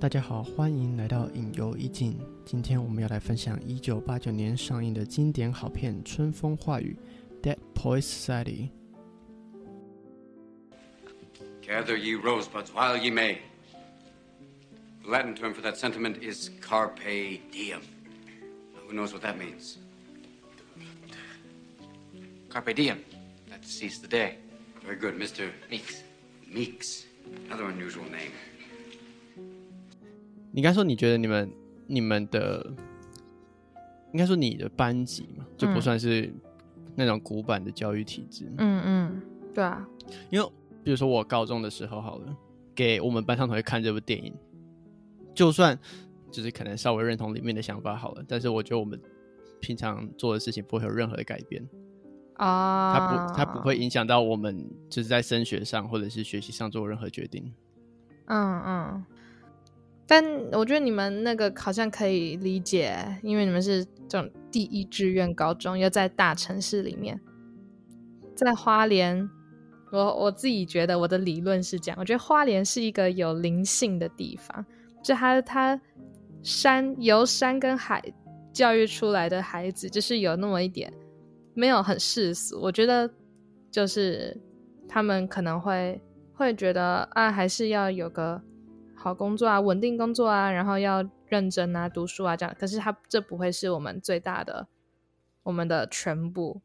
大家好，欢迎来到影游一境。今天我们要来分享一九八九年上映的经典好片《春风化雨》（Dead Poets Society）。 Gather ye rosebuds while ye may. The Latin term for that sentiment is carpe diem. Now, who knows what that means? Carpe diem. Let's seize the day. Very good, Mr. Meeks. Meeks. Another unusual name. 你刚说你觉得你们你们的，应该说你的班级嘛，就不嗯。算是那种古板的教育体制。嗯嗯，对啊，因为比如说我高中的时候好了，给我们班上同学看这部电影，就算就是可能稍微认同里面的想法好了，但是我觉得我们平常做的事情不会有任何的改变，啊，它不它不会影响到我们就是在升学上或者是学习上做任何决定。嗯嗯，但我觉得你们那个好像可以理解，因为你们是这种第一志愿高中，又在大城市里面，在花莲，我我自己觉得我的理论是这样，我觉得花莲是一个有灵性的地方，就它它山由山跟海教育出来的孩子，就是有那么一点没有很世俗，我觉得就是他们可能会会觉得啊，还是要有个好工作啊，稳定工作啊，然后要认真啊，读书啊这样。可是他这不会是我们最大的，我们的全部。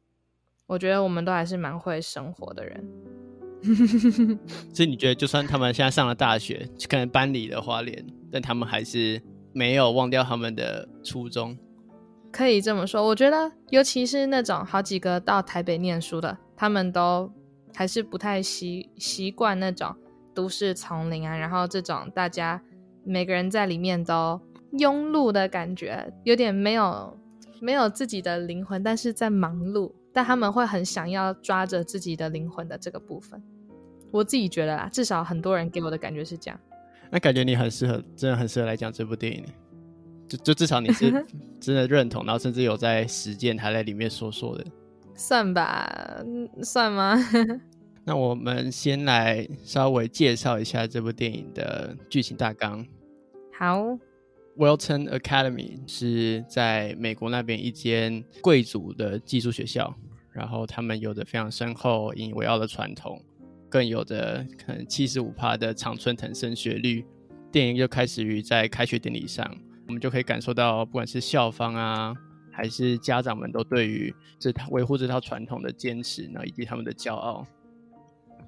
我觉得我们都还是蛮会生活的人。所以你觉得，就算他们现在上了大学，可能搬离了花莲，但他们还是没有忘掉他们的初衷。可以这么说，我觉得，尤其是那种好几个到台北念书的，他们都还是不太习习惯那种都市丛林啊，然后这种大家每个人在里面都庸碌的感觉，有点没有没有自己的灵魂，但是在忙碌，但他们会很想要抓着自己的灵魂的这个部分。我自己觉得啦，至少很多人给我的感觉是这样。那感觉你很适合，真的很适合来讲这部电影。就就至少你是 真的认同，然后甚至有在实践他在里面所说的。算吧，嗯算吗？那我们先来稍微介绍一下这部电影的剧情大纲。好，，Wilton Academy 是在美国那边一间贵族的寄宿学校，然后他们有着非常深厚、引以为傲的传统，更有着可能七十五趴的常春藤升学率。电影就开始于在开学典礼上，我们就可以感受到，不管是校方啊，还是家长们，都对于这套维护这套传统的坚持呢，以及他们的骄傲。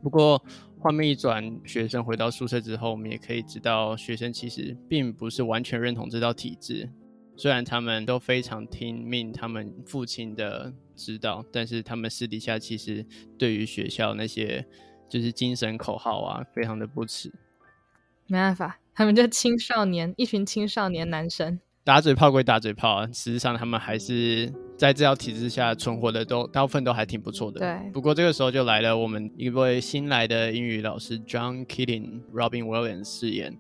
不过，画面一转，学生回到宿舍之后，我们也可以知道，学生其实并不是完全认同这套体制。虽然他们都非常听命他们父亲的指导，但是他们私底下其实对于学校那些就是精神口号啊，非常的不耻。没办法，他们就青少年，一群青少年男生。打嘴炮归打嘴炮啊，实际上他们还是在这套体制下存活的都大部分都还挺不错的。对不过这个时候就来了我们一位新来的英语老师 John Keating Robin Williams 饰演。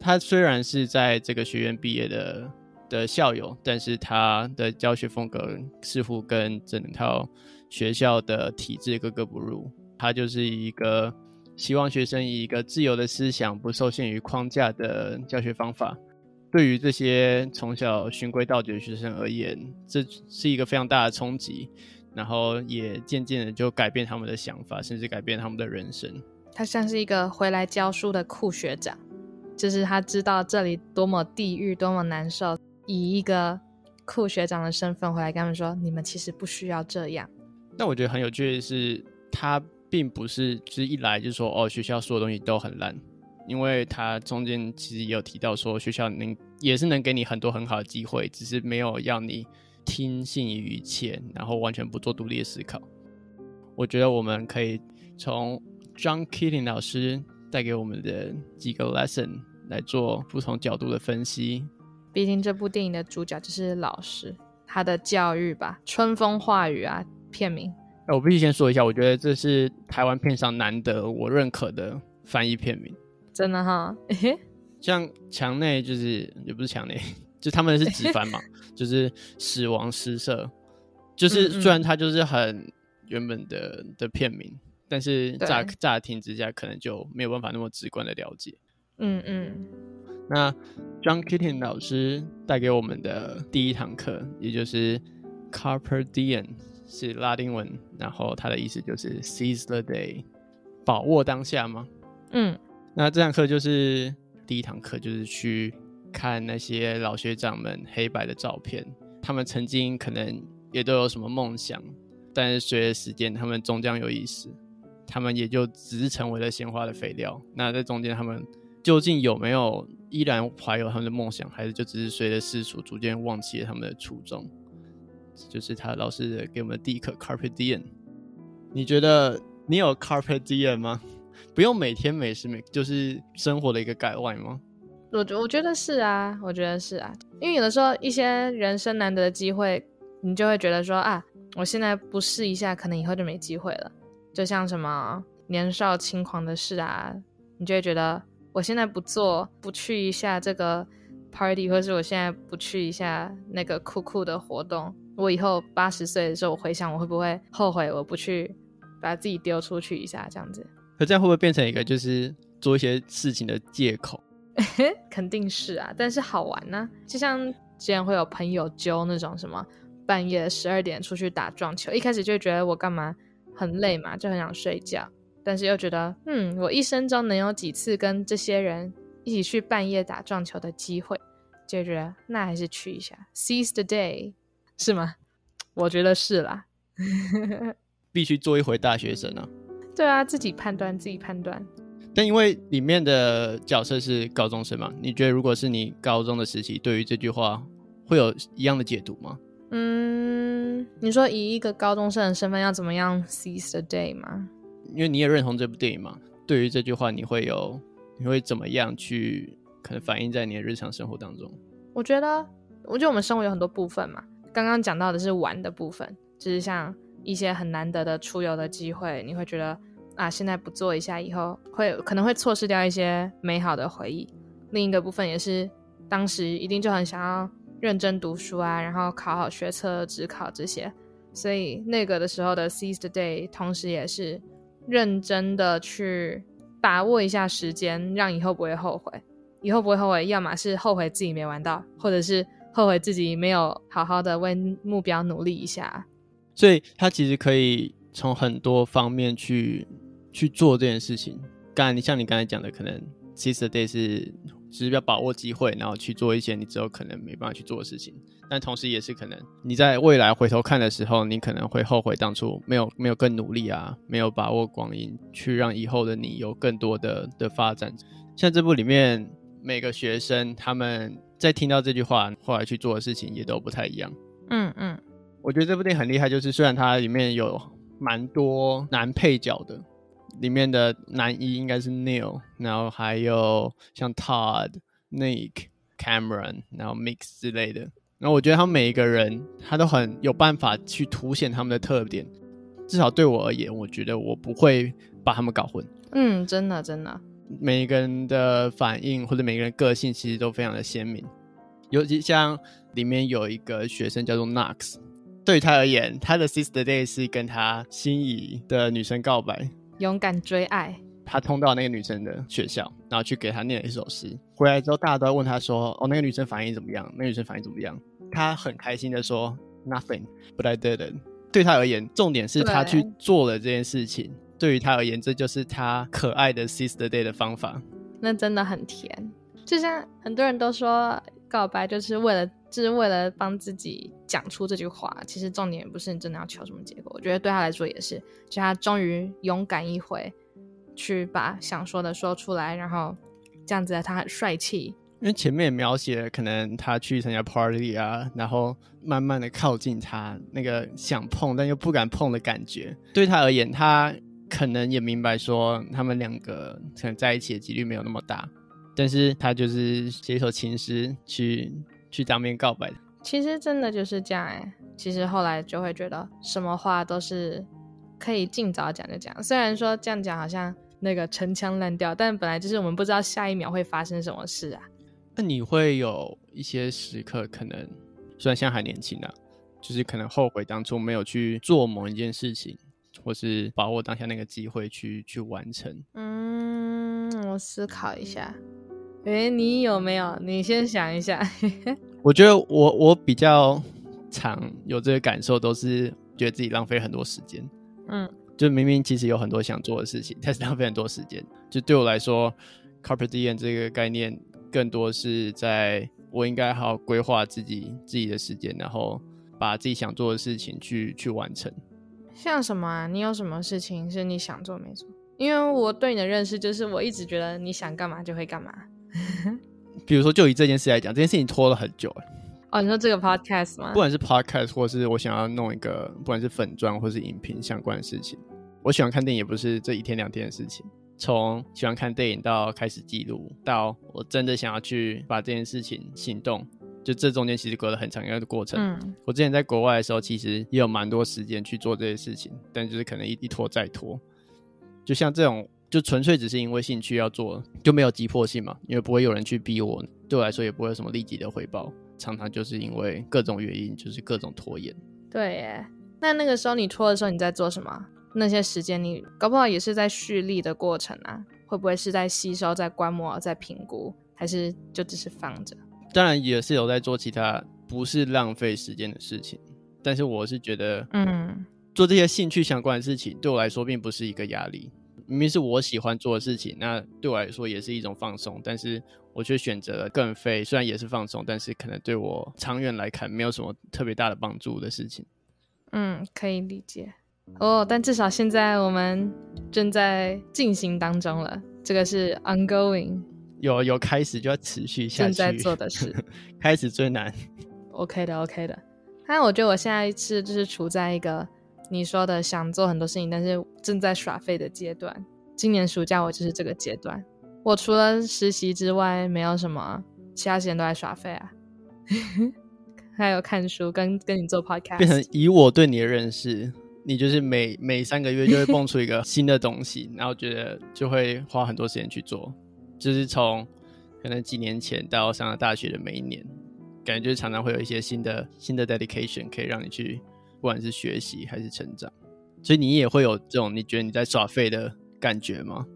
他虽然是在这个学院毕业的的校友，但是他的教学风格似乎跟整套学校的体制格格不入。他就是一个希望学生以一个自由的思想，不受限于框架的教学方法。对于这些从小循规蹈矩的学生而言，这是一个非常大的冲击，然后也渐渐的就改变他们的想法，甚至改变他们的人生。他像是一个回来教书的酷学长，就是他知道这里多么地狱，多么难受，以一个酷学长的身份回来跟他们说：“你们其实不需要这样。但我觉得很有趣的是，他并不是就是一来就说哦，学校所有东西都很烂，因为他中间其实也有提到说，学校能也是能给你很多很好的机会，只是没有要你听信于一切，然后完全不做独立的思考。我觉得我们可以从 John Keating 老师带给我们的几个 lesson 来做不同角度的分析。毕竟这部电影的主角就是老师，他的教育吧，春风化雨啊，片名。呃我必须先说一下，我觉得这是台湾片上难得我认可的翻译片名。真的哈，诶 像墙内就是也不是墙内，就他们是直翻嘛，就是死亡诗社，就是虽然它就是很原本的的片名，但是乍对乍听之下可能就没有办法那么直观的了解。嗯嗯，那 John Keating 老师带给我们的第一堂课，也就是 Carpe Diem，是拉丁文，然后它的意思就是 Seize the day，把握当下吗？嗯那这堂课就是第一堂课，就是去看那些老学长们黑白的照片，他们曾经可能也都有什么梦想，但是随着时间，他们终将有意识，他们也就只是成为了鲜花的肥料。那在中间，他们究竟有没有依然怀有他们的梦想，还是就只是随着世俗逐渐忘记了他们的初衷？这就是他老师给我们的第一课 Carpe Diem。你觉得你有 Carpe Diem 吗？不用每天每时每就是生活的一个改外吗？我觉我觉得是啊，我觉得是啊，因为有的时候一些人生难得的机会，你就会觉得说啊，我现在不试一下，可能以后就没机会了。就像什么年少轻狂的事啊，你就会觉得我现在不做，不去一下这个 party，或是我现在不去一下那个酷酷的活动，我以后八十岁的时候，我回想我会不会后悔我不去把自己丢出去一下这样子。可这样会不会变成一个就是做一些事情的借口？肯定是啊，但是好玩呢、就像之前会有朋友揪那种什么半夜十二点出去打撞球，一开始就会觉得我干嘛很累嘛，就很想睡觉，但是又觉得嗯，我一生中能有几次跟这些人一起去半夜打撞球的机会，就觉得那还是去一下，seize the day，是吗？我觉得是啦。必须做一回大学生啊！对啊，自己判断，自己判断。但因为里面的角色是高中生嘛，你觉得如果是你高中的时期，对于这句话会有一样的解读吗？嗯，你说以一个高中生的身份要怎么样 seize the day 吗？因为你也认同这部电影嘛，对于这句话你会有你会怎么样去可能反映在你的日常生活当中？我觉得，我觉得我们生活有很多部分嘛。刚刚讲到的是玩的部分，就是像一些很难得的出游的机会，你会觉得啊，现在不做一下，以后会可能会错失掉一些美好的回忆。另一个部分也是当时一定就很想要认真读书啊，然后考好学测、职考这些，所以那个的时候的 seize the day，同时也是认真的去把握一下时间，让以后不会后悔。以后不会后悔，要么是后悔自己没玩到，或者是后悔自己没有好好的为目标努力一下。所以他其实可以从很多方面去去做这件事情。刚才你像你刚才讲的，可能 the day 是只是要把握机会，然后去做一些你之后可能没办法去做的事情。但同时也是可能你在未来回头看的时候，你可能会后悔当初没有没有更努力啊，没有把握光阴，去让以后的你有更多的的发展。像这部里面每个学生他们在听到这句话，后来去做的事情也都不太一样。嗯嗯，我觉得这部电影很厉害，就是虽然它里面有蛮多男配角的，里面的男一应该是 Neil，然后还有像 Todd、Nick、Cameron，然后 Mix 之类的。然后我觉得他们每一个人，他都很有办法去凸显他们的特点。至少对我而言，我觉得我不会把他们搞混。嗯，真的真的，每一个人的反应或者每个人个性其实都非常的鲜明。尤其像里面有一个学生叫做 Knox，对于他而言，他的 sister day 是跟他心仪的女生告白。勇敢追爱。他通到那个女生的学校，然后去给她念了一首诗。回来之后，大家都在问他说：“哦，那个女生反应怎么样？那个女生反应怎么样？”他很开心的说：“Nothing, but I didn't。”对他而言，重点是他去做了这件事情。对于他而言，这就是他可爱的 sister day 的方法。那真的很甜。就像很多人都说，告白就是为了，就是为了帮自己讲出这句话。其实重点不是你真的要求什么结果。我觉得对他来说也是，就他终于勇敢一回，去把想说的说出来，然后这样子他很帅气。因为前面也描写了，可能他去参加 party 啊，然后慢慢的靠近他，那个想碰但又不敢碰的感觉。对他而言，他可能也明白说，他们两个可能在一起的几率没有那么大，但是他就是写一首情诗去去当面告白。其实真的就是这样哎、其实后来就会觉得什么话都是可以尽早讲就讲，虽然说这样讲好像那个陈腔滥调，但本来就是我们不知道下一秒会发生什么事啊。那你会有一些时刻，可能虽然现在还年轻啊，就是可能后悔当初没有去做某一件事情，或是把握当下那个机会去去完成。嗯，我思考一下。诶，你有没有？你先想一下。我觉得我我比较常有这个感受，都是觉得自己浪费很多时间。嗯就明明其实有很多想做的事情，但是浪费很多时间。就对我来说，carpe diem 这个概念更多是在我应该好好规划自己自己的时间，然后把自己想做的事情去去完成。像什么啊？你有什么事情是你想做没做？因为我对你的认识就是，我一直觉得你想干嘛就会干嘛。比如说，就以这件事来讲，这件事情拖了很久，哦，你说这个 podcast 吗不？管是 podcast 或是我想要弄一个，不管是粉钻或是影评相关的事情，我喜欢看电影也不是这一天两天的事情。从喜欢看电影到开始记录，到我真的想要去把这件事情行动，就这中间其实隔了很长一个过程。嗯我之前在国外的时候，其实也有蛮多时间去做这些事情，但就是可能一一拖再拖。就像这种，就纯粹只是因为兴趣要做，就没有急迫性嘛，因为不会有人去逼我，对我来说也不会有什么立即的回报。常常就是因为各种原因，就是各种拖延。对耶。那那个时候你拖的时候你在做什么？那些时间你搞不好也是在蓄力的过程啊？会不会是在吸收、在观摩、在评估，还是就只是放着？当然也是有在做其他不是浪费时间的事情，但是我是觉得，嗯做这些兴趣相关的事情对我来说并不是一个压力。明明是我喜欢做的事情，那对我来说也是一种放松，但是我却选择了更飞，虽然也是放松，但是可能对我长远来看没有什么特别大的帮助的事情。嗯，可以理解。哦，但至少现在我们正在进行当中了，这个是 ongoing 有有开始就要持续下去，正在做的事。开始最难。OK 的，OK 的。但我觉得我现在是就是处在一个你说的想做很多事情，但是正在耍废的阶段。今年暑假我就是这个阶段。我除了实习之外，没有什么其他时间都在耍废啊。还有看书，跟跟你做 podcast，变成以我对你的认识，你就是每每三个月就会蹦出一个新的东西，然后觉得就会花很多时间去做，就是从可能几年前到上了大学的每一年，感觉就是常常会有一些新的新的 dedication 可以让你去，不管是学习还是成长，所以你也会有这种你觉得你在耍废的感觉吗？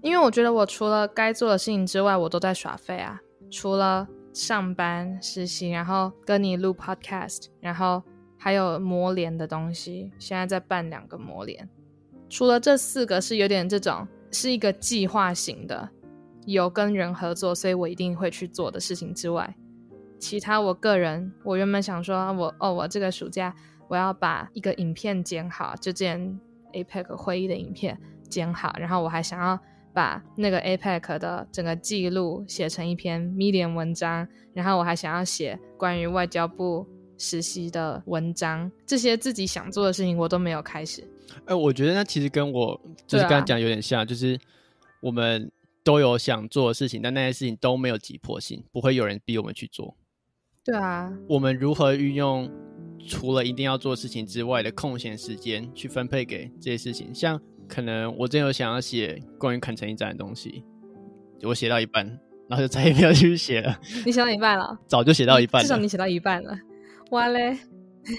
因为我觉得我除了该做的事情之外，我都在耍废啊。除了上班、实习，然后跟你录 podcast，然后还有磨脸的东西，现在在办两个磨脸。除了这四个是有点这种是一个计划型的，有跟人合作，所以我一定会去做的事情之外，其他我个人，我原本想说我哦，我这个暑假我要把一个影片剪好，就之前 APEC 会议的影片剪好，然后我还想要把那个 APEC 的整个记录写成一篇 Medium 文章，然后我还想要写关于外交部实习的文章，这些自己想做的事情我都没有开始。哎、我觉得那其实跟我就是刚才讲有点像，就是我们都有想做的事情，但那些事情都没有急迫性，不会有人逼我们去做。对啊，我们如何运用除了一定要做事情之外的空闲时间去分配给这些事情？像可能我真有想要写关于坎城一展的东西，我写到一半，然后就再也没有去写了，你写到一半了，早就写到一半了。至少你写到一半了。哇嘞，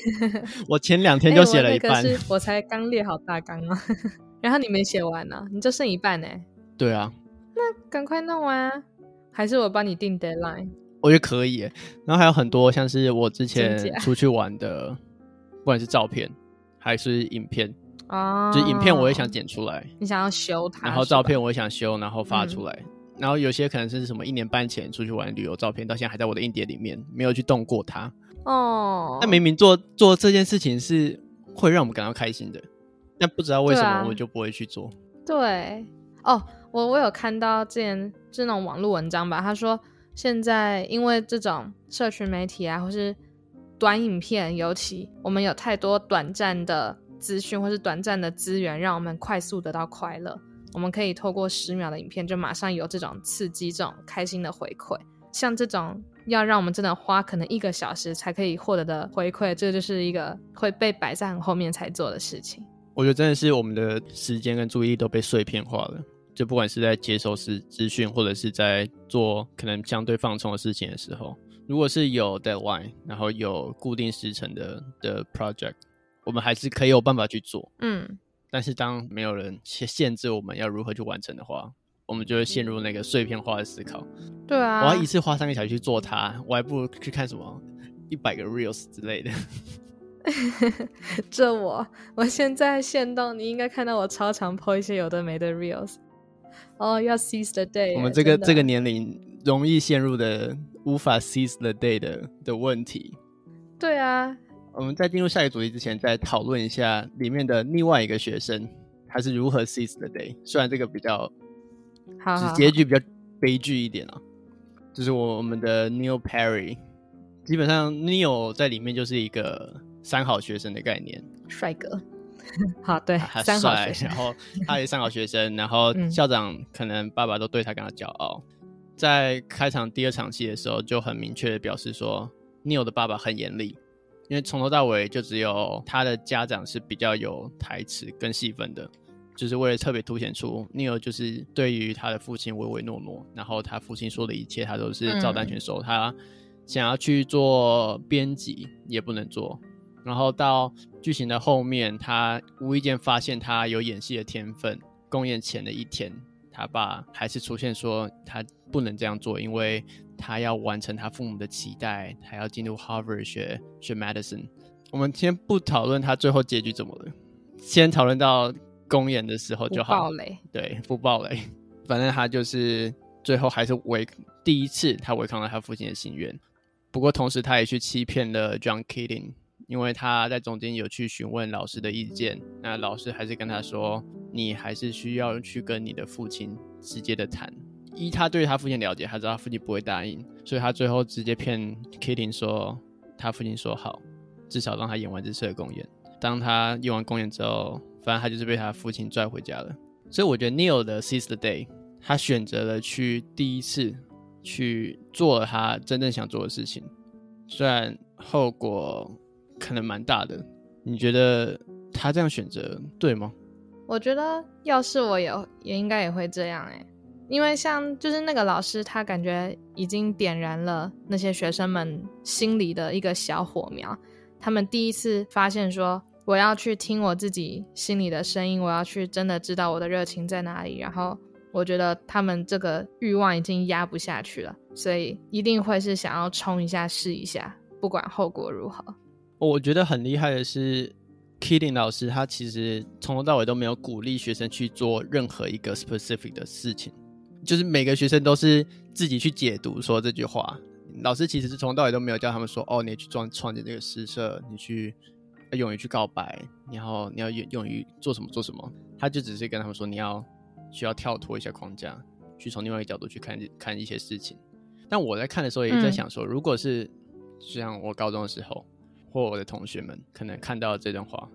我前两天哎就写了一半，我是我才刚列好大纲啊，然后你没写完呢、你就剩一半呢、对啊，那赶快弄完啊！还是我帮你定 deadline？我觉得可以耶。然后还有很多像是我之前出去玩的，不管是照片还是影片，哦，就是影片我也想剪出来，你想要修它，然后照片我也想修，然后发嗯出来。然后有些可能是什么一年半前出去玩旅游照片，到现在还在我的硬碟里面，没有去动过它。哦，那明明做做这件事情是会让我们感到开心的，但不知道为什么我就不会去做。对哦，我我有看到之前这种网络文章吧，他说现在因为这种社群媒体啊，或是短影片，尤其我们有太多短暂的资讯或是短暂的资源，让我们快速得到快乐。我们可以透过十秒的影片，就马上有这种刺激、这种开心的回馈。像这种要让我们真的花可能一个小时才可以获得的回馈，这就是一个会被摆在很后面才做的事情。我觉得真的是我们的时间跟注意力都被碎片化了。就不管是在接收是资讯，或者是在做可能相对放松的事情的时候，如果是有 deadline，然后有固定时程的的 project，我们还是可以有办法去做。嗯，但是当没有人限限制我们要如何去完成的话，我们就会陷入那个碎片化的思考。对啊，我要一次花三个小时去做它，我还不如去看什么一百个 reels 之类的。这我，我现在现动，你应该看到我超常 po 一些有的没的 reels。哦，要 seize the day。我们这个这个年龄容易陷入的无法 seize the day 的的问题。对啊。我们在进入下一个主题之前，再讨论一下里面的另外一个学生，他是如何 seize the day。虽然这个比较，好，结局比较悲剧一点啊。就是我们的 Neil Perry，基本上 Neil 在里面就是一个三好学生的概念，帅哥。好，对，三好学生，然后他也三好学生，然后校长可能爸爸都对他感到骄傲。在开场第二场戏的时候，就很明确的表示说，Neil 的爸爸很严厉，因为从头到尾就只有他的家长是比较有台词跟戏份的。就是为了特别凸显出 Neil 就是对于他的父亲唯唯诺诺，然后他父亲说的一切他都是照单全收，他想要去做编辑也不能做，然后到剧情的后面，他无意间发现他有演戏的天分。公演前的一天，他爸还是出现说他不能这样做，因为他要完成他父母的期待，他要进入 Harvard 学学 medicine。我们先不讨论他最后结局怎么了，先讨论到。公演的时候就好，对，不暴雷。反正他就是最后还是违第一次，他违抗了他父亲的心愿。不过同时他也去欺骗了 John Keating，因为他在中间有去询问老师的意见，那老师还是跟他说，你还是需要去跟你的父亲直接的谈。依他对他父亲了解，他知道他父亲不会答应，所以他最后直接骗 Keating 说，他父亲说好，至少让他演完这次的公演。当他演完公演之后。反正他就是被他父亲拽回家了，所以我觉得 Neil 的 Seize the Day，他选择了去第一次去做了他真正想做的事情，虽然后果可能蛮大的。你觉得他这样选择对吗？我觉得要是我也也应该也会这样哎，因为像就是那个老师，他感觉已经点燃了那些学生们心里的一个小火苗，他们第一次发现说。我要去听我自己心里的声音，我要去真的知道我的热情在哪里。然后我觉得他们这个欲望已经压不下去了，所以一定会是想要冲一下试一下，不管后果如何。我觉得很厉害的是 k i d d i n g 老师，他其实从头到尾都没有鼓励学生去做任何一个 specific 的事情，就是每个学生都是自己去解读说这句话。老师其实是从头到尾都没有叫他们说：“哦，你去创创建这个诗社，你去。”勇于去告白，然后你要勇勇于做什么做什么，他就只是跟他们说你要需要跳脱一下框架，去从另外一个角度去看看一些事情。但我在看的时候也在想说，如果是像我高中的时候，或我的同学们可能看到这段话，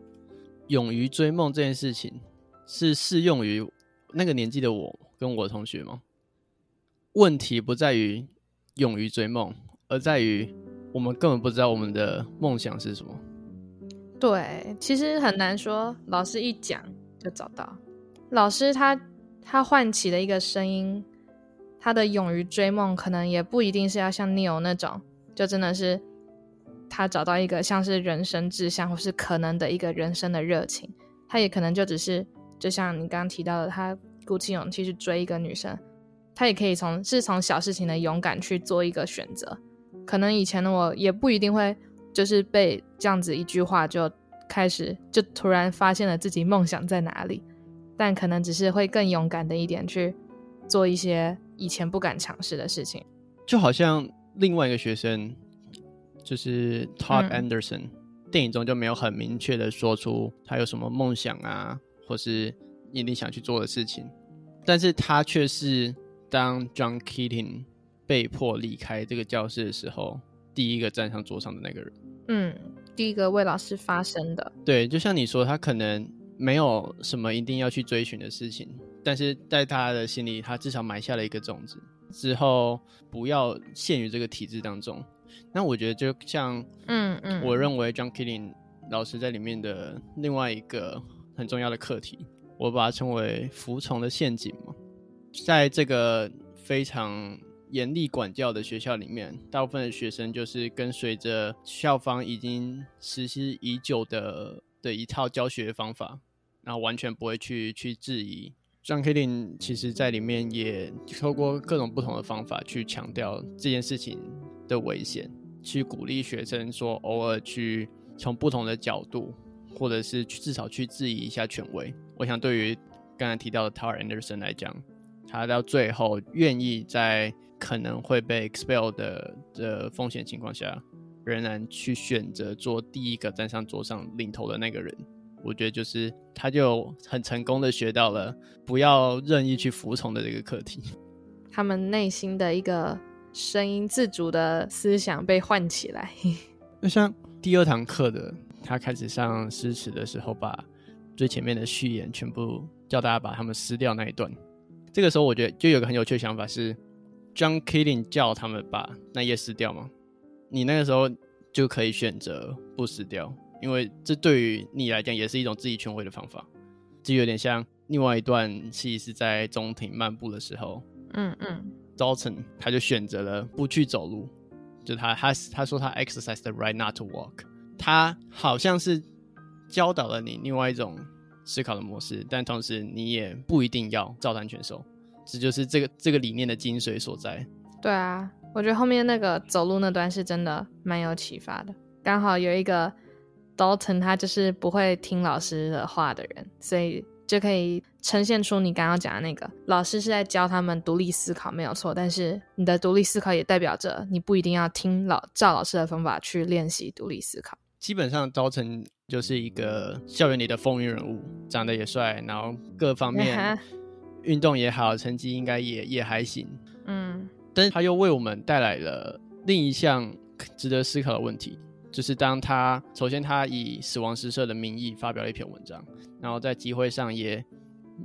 勇于追梦这件事情是适用于那个年纪的我跟我同学吗？问题不在于勇于追梦，而在于我们根本不知道我们的梦想是什么。对，其实很难说。老师一讲就找到，老师他他唤起的一个声音，他的勇于追梦，可能也不一定是要像 Neil 那种，就真的是他找到一个像是人生志向或是可能的一个人生的热情。他也可能就只是，就像你刚刚提到的，他鼓起勇气去追一个女生，他也可以从是从小事情的勇敢去做一个选择。可能以前的我也不一定会。就是被这样子一句话就开始，就突然发现了自己梦想在哪里，但可能只是会更勇敢的一点去做一些以前不敢尝试的事情。就好像另外一个学生，就是 Todd Anderson，电影中就没有很明确的说出他有什么梦想啊，或是一定想去做的事情，但是他却是当 John Keating 被迫离开这个教室的时候。第一个站上桌上的那个人，嗯，第一个为老师发声的，对，就像你说，他可能没有什么一定要去追寻的事情，但是在他的心里，他至少埋下了一个种子，之后不要陷于这个体制当中。那我觉得，就像，嗯嗯，我认为 John Killing 老师在里面的另外一个很重要的课题，我把它称为服从的陷阱嘛，在这个非常。严厉管教的学校里面，大部分的学生就是跟随着校方已经实施已久的的一套教学方法，然后完全不会去去质疑、John Keating 其实在里面也透过各种不同的方法去强调这件事情的危险，去鼓励学生说偶尔去从不同的角度，或者是去至少去质疑一下权威。我想对于刚才提到的 Tar Anderson 来讲，他到最后愿意在可能会被 expel 的的风险情况下，仍然去选择做第一个站上桌上领头的那个人。我觉得就是他就很成功的学到了不要任意去服从的这个课题。他们内心的一个声音自主的思想被唤起来。那像第二堂课的他开始上诗词的时候，把最前面的序言全部叫大家把他们撕掉那一段。这个时候我觉得就有个很有趣的想法是，John Keating 叫他们把那页撕掉吗？你那个时候就可以选择不撕掉。因为这对于你来讲也是一种自己权威的方法，就有点像另外一段戏是在中庭漫步的时候，嗯嗯，Dalton 他就选择了不去走路，就他他他说他 exercise the right not to walk，他好像是教导了你另外一种思考的模式，但同时你也不一定要照单全收，这就是这个这个理念的精髓所在。对啊，我觉得后面那个走路那段是真的蛮有启发的，刚好有一个。Dalton 他就是不会听老师的话的人，所以就可以呈现出你刚刚讲的那个老师是在教他们独立思考，没有错。但是你的独立思考也代表着你不一定要听老赵老师的方法去练习独立思考。基本上，Dalton 就是一个校园里的风云人物，长得也帅，然后各方面 运动也好，成绩应该也也还行。嗯，但是他又为我们带来了另一项值得思考的问题。就是当他首先他以死亡诗社的名义发表了一篇文章，然后在集会上也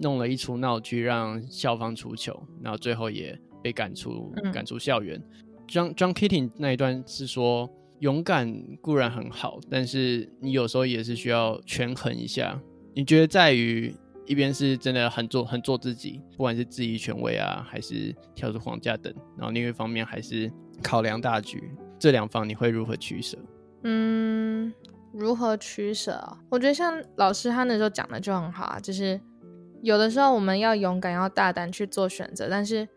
弄了一出闹剧，让校方出糗，然后最后也被赶出赶出校园。John John Keating 那一段是说，勇敢固然很好，但是你有时候也是需要权衡一下。你觉得在于一边是真的很做很做自己，不管是质疑权威啊，还是跳出框架等，然后另一方面还是考量大局，这两方你会如何取舍？嗯，如何取舍？我觉得像老师他那时候讲的就很好啊，就是有的时候我们要勇敢、要大胆去做选择，但是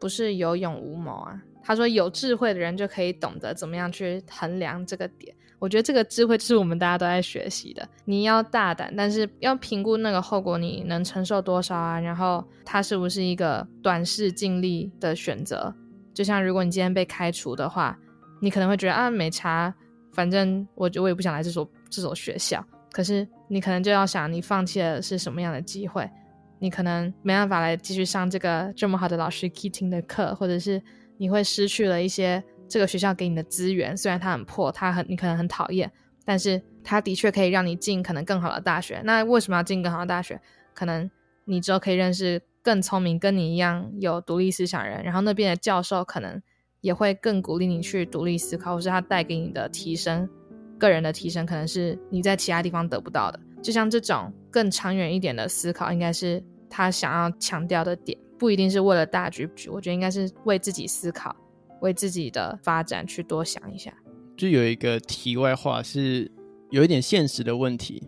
不是有勇无谋啊。他说有智慧的人就可以懂得怎么样去衡量这个点。我觉得这个智慧就是我们大家都在学习的。你要大胆，但是要评估那个后果你能承受多少啊？然后它是不是一个短视尽力的选择？就像如果你今天被开除的话，你可能会觉得啊没差。反正我我也不想来这所这所学校，可是你可能就要想，你放弃的是什么样的机会？你可能没办法来继续上这个这么好的老师 Keating 的课，或者是你会失去了一些这个学校给你的资源。虽然它很破，它很你可能很讨厌，但是它的确可以让你进可能更好的大学。那为什么要进更好的大学？可能你之后可以认识更聪明、跟你一样有独立思想人，然后那边的教授可能。也会更鼓励你去独立思考，或是他带给你的提升，个人的提升，可能是你在其他地方得不到的。就像这种更长远一点的思考，应该是他想要强调的点，不一定是为了大局。我觉得应该是为自己思考，为自己的发展去多想一下。就有一个题外话，是有一点现实的问题。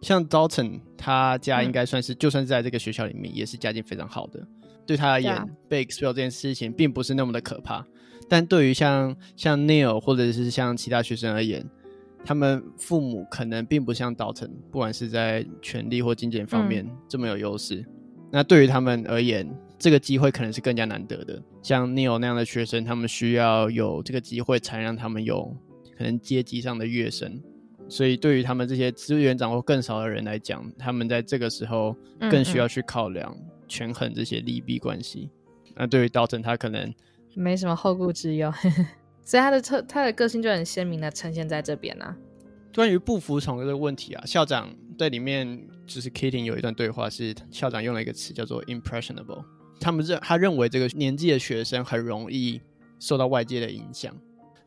像 Dalton，他家应该算是，就算是在这个学校里面，也是家境非常好的。对他而言，被 expel 这件事情并不是那么的可怕。但对于像像 Neil 或者是像其他学生而言，他们父母可能并不像 Dalton，不管是在权力或金钱方面这么有优势。那对于他们而言，这个机会可能是更加难得的。像 Neil 那样的学生，他们需要有这个机会，才让他们有可能阶级上的跃升。所以，对于他们这些资源掌握更少的人来讲，他们在这个时候更需要去考量、权衡这些利弊关系。那对于 Dalton，他可能。没什么后顾之忧，所以他的特他的个性就很鲜明的呈现在这边呢。关于不服从这个问题啊，校长在里面就是 Kitty 有一段对话，是校长用了一个词叫做 impressionable。他们认他认为这个年纪的学生很容易受到外界的影响。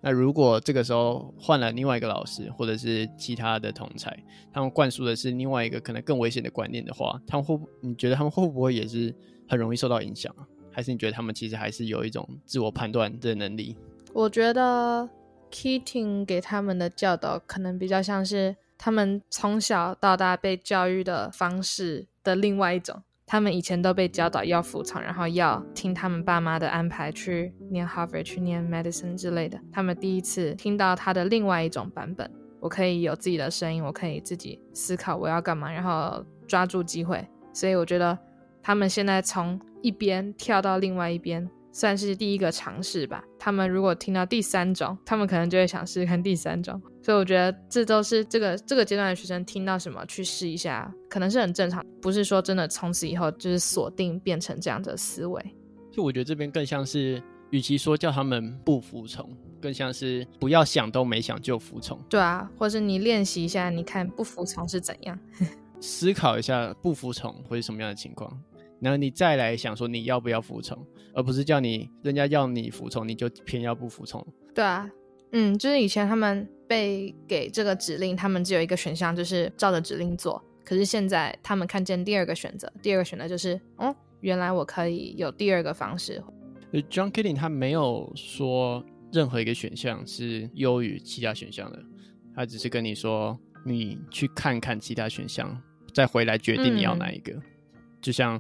那如果这个时候换了另外一个老师，或者是其他的同才，他们灌输的是另外一个可能更危险的观念的话，他们会你觉得他们会不会也是很容易受到影响啊？还是你觉得他们其实还是有一种自我判断的能力？我觉得 Keating 给他们的教导可能比较像是他们从小到大被教育的方式的另外一种，他们以前都被教导要服从，然后要听他们爸妈的安排去念 Harvard、去念 Medicine 之类的。他们第一次听到他的另外一种版本，我可以有自己的声音，我可以自己思考我要干嘛，然后抓住机会。所以我觉得他们现在从一边跳到另外一边。算是第一个尝试吧。他们如果听到第三种，他们可能就会想试试看第三种。所以我觉得这都是这个这个阶段的学生听到什么去试一下，可能是很正常。不是说真的从此以后就是锁定变成这样的思维。就我觉得这边更像是，与其说叫他们不服从，更像是不要想都没想就服从。对啊，或是你练习一下，你看不服从是怎样，思考一下不服从会是什么样的情况。然后你再来想说你要不要服从，而不是叫你人家要你服从，你就偏要不服从。对啊，嗯，就是以前他们被给这个指令，他们只有一个选项，就是照着指令做。可是现在他们看见第二个选择，第二个选择就是，哦，原来我可以有第二个方式。John Killing 他没有说任何一个选项是优于其他选项的，他只是跟你说，你去看看其他选项，再回来决定你要哪一个，就像。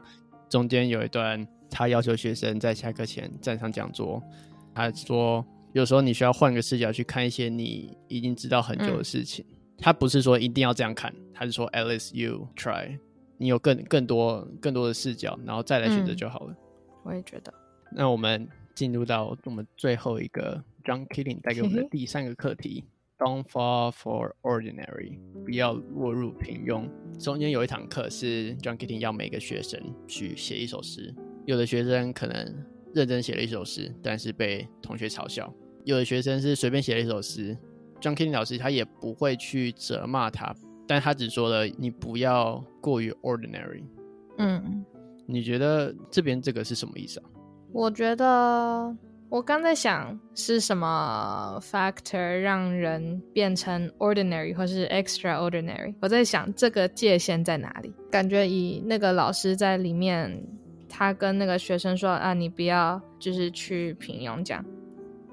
中间有一段，他要求学生在下课前站上讲桌。他说，有时候你需要换个视角去看一些你已经知道很久的事情。他不是说一定要这样看，他是说，at least you try，你有更更多更多的视角，然后再来选择就好了。我也觉得。那我们进入到我们最后一个 John Killing 带给我们的第三个课题。Don't fall for ordinary，不要落入平庸。中间有一堂课是 John Keating 要每个学生去写一首诗。有的学生可能认真写了一首诗，但是被同学嘲笑；有的学生是随便写了一首诗，John Keating 老师他也不会去责骂他，但他只说了你不要过于 ordinary。嗯，你觉得这边这个是什么意思啊？我觉得。我刚在想是什么 factor 让人变成 ordinary 或是 extraordinary。我在想这个界限在哪里？感觉以那个老师在里面，他跟那个学生说啊，你不要就是去平庸讲，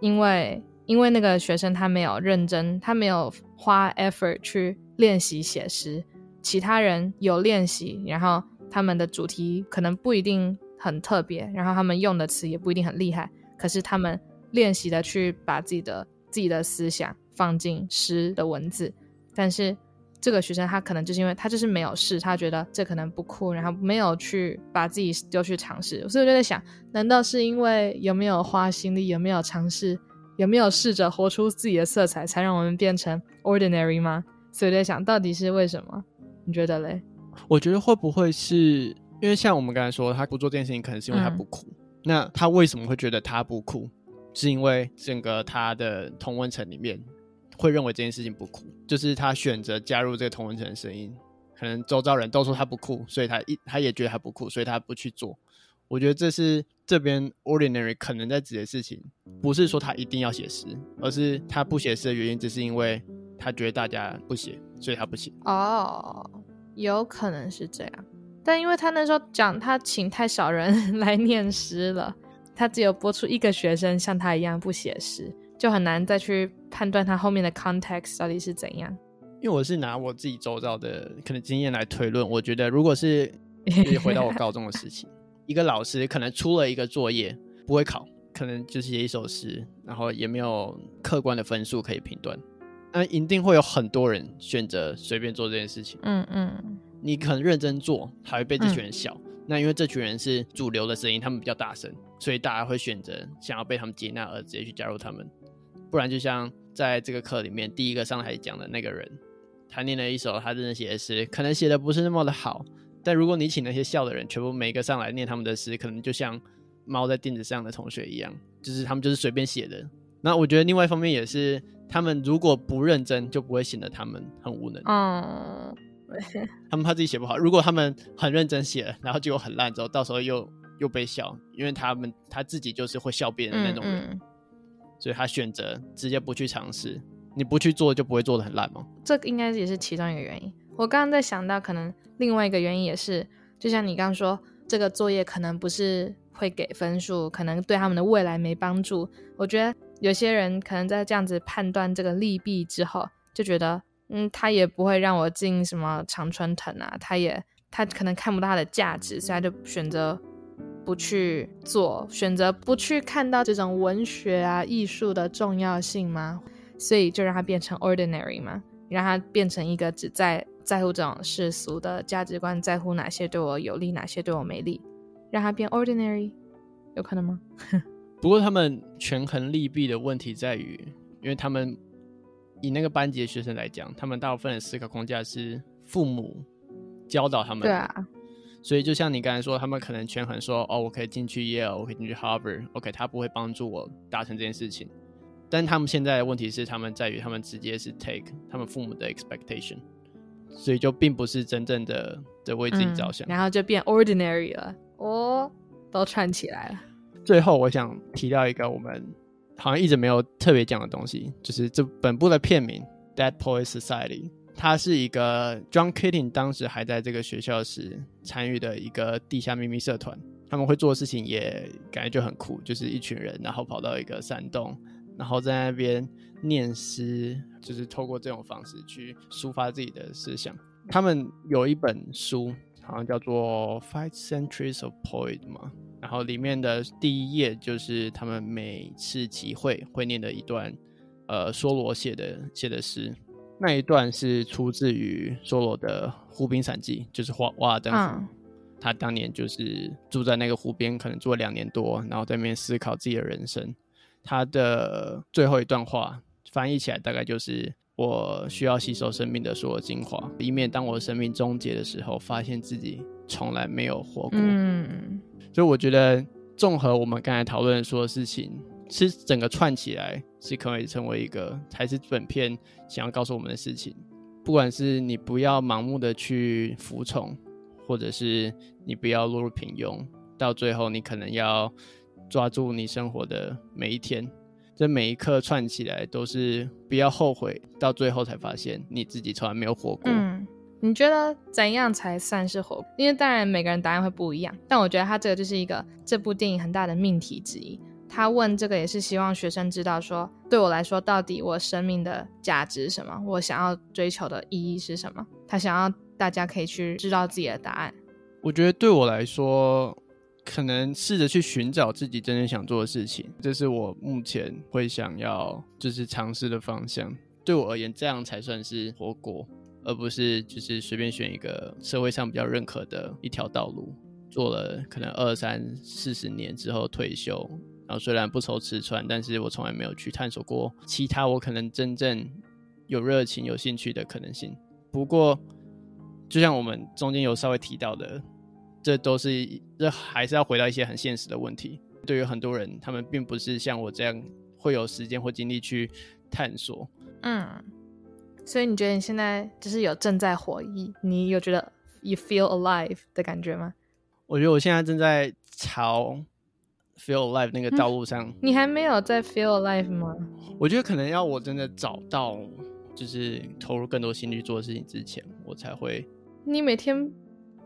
因为因为那个学生他没有认真，他没有花 effort 去练习写诗，其他人有练习，然后他们的主题可能不一定很特别，然后他们用的词也不一定很厉害。可是他们练习的去把自己的自己的思想放进诗的文字，但是这个学生他可能就是因为他就是没有试，他觉得这可能不酷，然后没有去把自己丢去尝试，所以我就在想，难道是因为有没有花心力，有没有尝试，有没有试着活出自己的色彩，才让我们变成 ordinary 吗？所以我在想到底是为什么？你觉得嘞？我觉得会不会是因为像我们刚才说，他不做这件事情，可能是因为他不酷。那他为什么会觉得他不酷？是因为整个他的同温层里面会认为这件事情不酷，就是他选择加入这个同温层的声音，可能周遭人都说他不酷，所以他一他也觉得他不酷，所以他不去做。我觉得这是这边 ordinary 可能在指的事情，不是说他一定要写诗，而是他不写诗的原因，只是因为他觉得大家不写，所以他不写。哦，有可能是这样。但因为他那时候讲他请太少人 来念诗了，他只有播出一个学生像他一样不写诗，就很难再去判断他后面的 context 到底是怎样。因为我是拿我自己周遭的可能经验来推论，我觉得如果是 回到我高中的事情，一个老师可能出了一个作业不会考，可能就是写一首诗，然后也没有客观的分数可以评断，那一定会有很多人选择随便做这件事情。嗯嗯。你可能认真做，还会被这群人笑。那因为这群人是主流的声音，他们比较大声，所以大家会选择想要被他们接纳而直接去加入他们。不然，就像在这个课里面第一个上台讲的那个人，他念了一首他真的写的诗，可能写的不是那么的好。但如果你请那些笑的人全部每一个上来念他们的诗，可能就像猫在垫子上的同学一样，就是他们就是随便写的。那我觉得另外一方面也是，他们如果不认真，就不会显得他们很无能。嗯。他们怕自己写不好，如果他们很认真写，然后结果很烂之后，到时候又又被笑，因为他们他自己就是会笑别人的那种人，所以他选择直接不去尝试。你不去做，就不会做的很烂吗？这应该也是其中一个原因。我刚刚在想到，可能另外一个原因也是，就像你刚刚说，这个作业可能不是会给分数，可能对他们的未来没帮助。我觉得有些人可能在这样子判断这个利弊之后，就觉得。嗯，他也不会让我进什么常春藤啊，他也他可能看不到它的价值，所以他就选择不去做，选择不去看到这种文学啊、艺术的重要性吗？所以就让它变成 ordinary 嘛，让它变成一个只在在乎这种世俗的价值观，在乎哪些对我有利，哪些对我没利，让它变 ordinary，有可能吗？不过他们权衡利弊的问题在于，因为他们以那个班级的学生来讲，他们大部分的思考框架是父母教导他们的，对啊，所以就像你刚才说，他们可能权衡说，哦，我可以进去 Yale，我可以进去 Harvard，OK，他不会帮助我达成这件事情。但他们现在的问题是，他们在于他们直接是 take 他们父母的 expectation，所以就并不是真正的的为自己着想。然后就变 ordinary 了，哦，都串起来了。最后，我想提到一个我们好像一直没有特别讲的东西，就是这本部的片名《Dead Poets Society》，它是一个 John Keating 当时还在这个学校时参与的一个地下秘密社团。他们会做的事情也感觉就很酷，就是一群人，然后跑到一个山洞，然后在那边念诗，就是透过这种方式去抒发自己的思想。他们有一本书，好像叫做《Five Centuries of Poet》嘛。然后里面的第一页就是他们每次集会会念的一段，呃，梭罗写的写的诗。那一段是出自于梭罗的《湖滨散记》，就是瓦瓦尔登湖。他当年就是住在那个湖边，可能住了两年多，然后在那边思考自己的人生。他的最后一段话翻译起来大概就是：“我需要吸收生命的所有精华，以免当我生命终结的时候，发现自己从来没有活过。”嗯。所以我觉得，综合我们刚才讨论说的事情，是整个串起来，是可以成为一个，才是本片想要告诉我们的事情。不管是你不要盲目的去服从，或者是你不要落入平庸，到最后你可能要抓住你生活的每一天，这每一刻串起来都是不要后悔，到最后才发现你自己从来没有活过。你觉得怎样才算是活？因为当然每个人答案会不一样，但我觉得他这个就是一个这部电影很大的命题之一。他问这个也是希望学生知道，说对我来说，到底我生命的价值是什么？我想要追求的意义是什么？他想要大家可以去知道自己的答案。我觉得对我来说，可能试着去寻找自己真正想做的事情，这是我目前会想要就是尝试的方向。对我而言，这样才算是活过。而不是就是随便选一个社会上比较认可的一条道路，做了可能二三四十年之后退休，然后虽然不愁吃穿，但是我从来没有去探索过其他我可能真正有热情、有兴趣的可能性。不过，就像我们中间有稍微提到的，这都是这还是要回到一些很现实的问题。对于很多人，他们并不是像我这样会有时间或精力去探索。嗯。所以你觉得你现在就是有正在活跃，你有觉得 you feel alive 的感觉吗？我觉得我现在正在朝 feel alive 那个道路上。你还没有在 feel alive 吗？我觉得可能要我真的找到，就是投入更多心力做事情之前，我才会。你每天，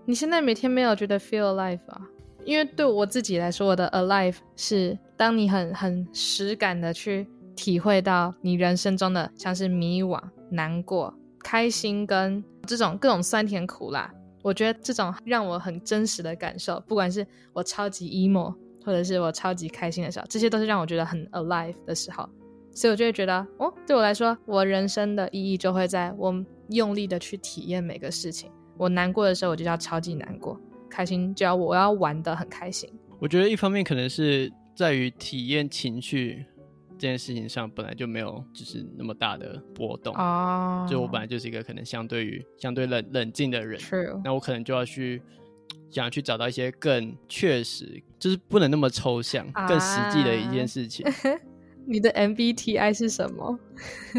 你现在每天没有觉得 feel alive 啊？因为对我自己来说，我的 alive 是当你很很实感的去体会到你人生中的像是迷惘。难过、开心跟这种各种酸甜苦辣，我觉得这种让我很真实的感受，不管是我超级 emo，或者是我超级开心的时候，这些都是让我觉得很 alive 的时候。所以我就会觉得，哦，对我来说，我人生的意义就会在我用力的去体验每个事情。我难过的时候，我就要超级难过；开心就要我要玩的很开心。我觉得一方面可能是在于体验情绪。这件事情上本来就没有就是那么大的波动哦，就我本来就是一个可能相对于相对冷冷静的人，那我可能就要去想去找到一些更确实，就是不能那么抽象、更实际的一件事情。你的 MBTI 是什么？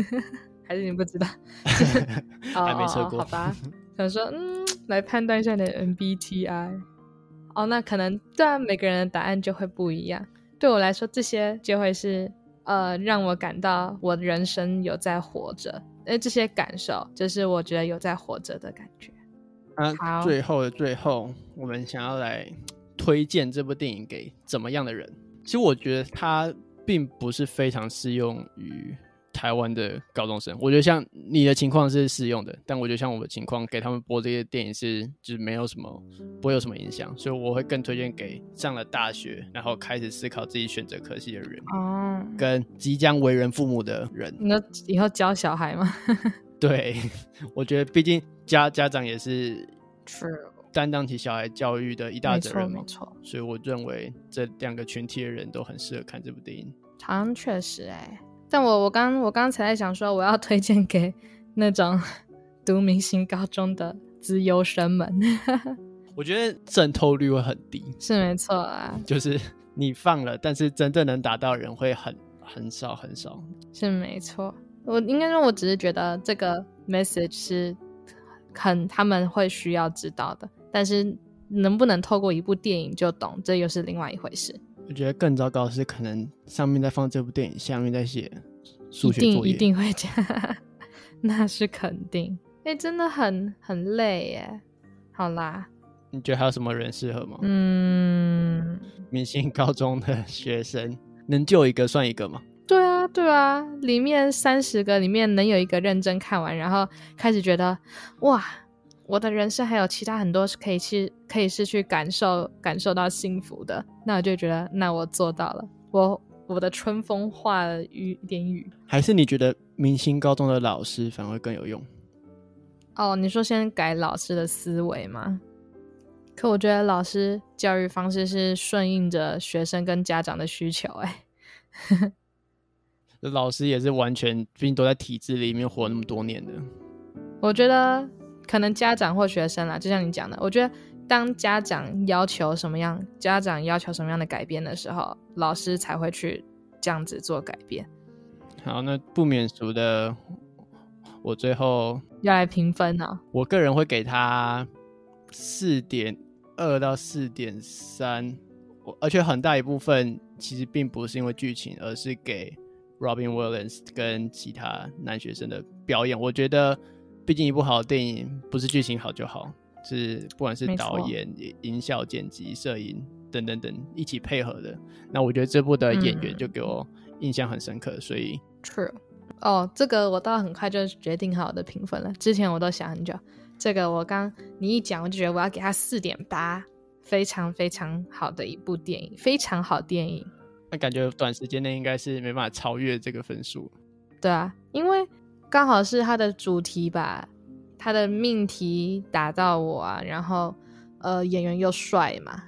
还是你不知道？还没测过？好吧，想说嗯，来判断一下你的 MBTI。哦，那可能对啊，每个人的答案就会不一样。对我来说，这些就会是。呃，让我感到我人生有在活着，哎，这些感受就是我觉得有在活着的感觉。啊，最后的最后，我们想要来推荐这部电影给怎么样的人？其实我觉得它并不是非常适用于台湾的高中生。我觉得像你的情况是适用的，但我觉得像我的情况，给他们播这些电影是就是没有什么不会有什么影响，所以我会更推荐给上了大学，然后开始思考自己选择科系的人，哦，跟即将为人父母的人。你说以后教小孩吗？对，我觉得毕竟家家长也是 是，担当起小孩教育的一大没责任没，错，所以我认为这两个群体的人都很适合看这部电影。好像确实哎、但我我刚我刚才在想说，我要推荐给那种 读明星高中的资优生们，我觉得渗透率会很低，是没错啊，就是你放了，但是真正能达到人会很很少很少。是没错。我应该说，我只是觉得这个 message 是很他们会需要知道的，但是能不能透过一部电影就懂，这又是另外一回事。我觉得更糟糕的是，可能上面在放这部电影，下面在写数一定一学作业。定会这样，那是肯定。哎、真的很很累耶。好啦，你觉得还有什么人适合吗？嗯，明星高中的学生能救一个算一个吗？对啊，对啊，里面三十个里面能有一个认真看完，然后开始觉得哇，我的人生还有其他很多是可以去可以是去感受感受到幸福的，那我就觉得那我做到了，我我的春风化了雨一点雨。还是你觉得明星高中的老师反而更有用？哦，你说先改老师的思维吗？可我觉得老师教育方式是顺应着学生跟家长的需求、哎，老师也是完全，毕竟都在体制里面活那么多年的。我觉得可能家长或学生啦，就像你讲的，我觉得当家长要求什么样，家长要求什么样的改变的时候，老师才会去这样子做改变。好，那不免俗的，我最后要来评分啊，我个人会给他四点二到四点三，而且很大一部分其实并不是因为剧情，而是给 Robin Williams 跟其他男学生的表演。我觉得，毕竟一部好的电影不是剧情好就好，是不管是导演、音效、剪辑、摄影等等等一起配合的。那我觉得这部的演员嗯就给我印象很深刻，所以 True。哦，这个我倒很快就决定好我的评分了。之前我都想很久，这个我刚你一讲，我就觉得我要给他四点八，非常非常好的一部电影，非常好电影。那感觉短时间内应该是没办法超越这个分数。对啊，因为刚好是它的主题吧，它的命题打到我啊，然后呃演员又帅嘛，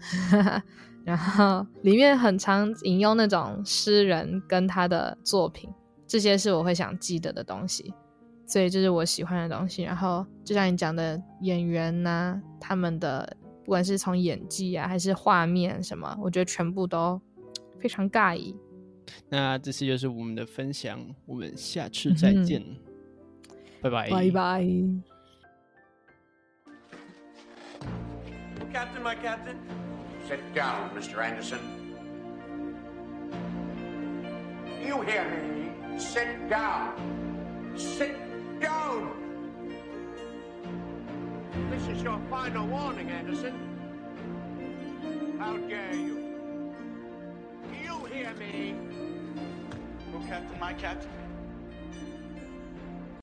然后里面很常引用那种诗人跟他的作品，这些是我会想记得的东西，所以这是我喜欢的东西。然后就像你讲的演员呐、他们的不管是从演技啊还是画面什么，我觉得全部都非常尬意。那这次就是我们的分享，我们下次再见，拜拜，拜拜。 Captain, my captain. Sit down, Mr. Anderson. You hear me? Sit down. Sit down. This is your final warning, Anderson. How dare you? You hear me? Oh, Captain, my captain.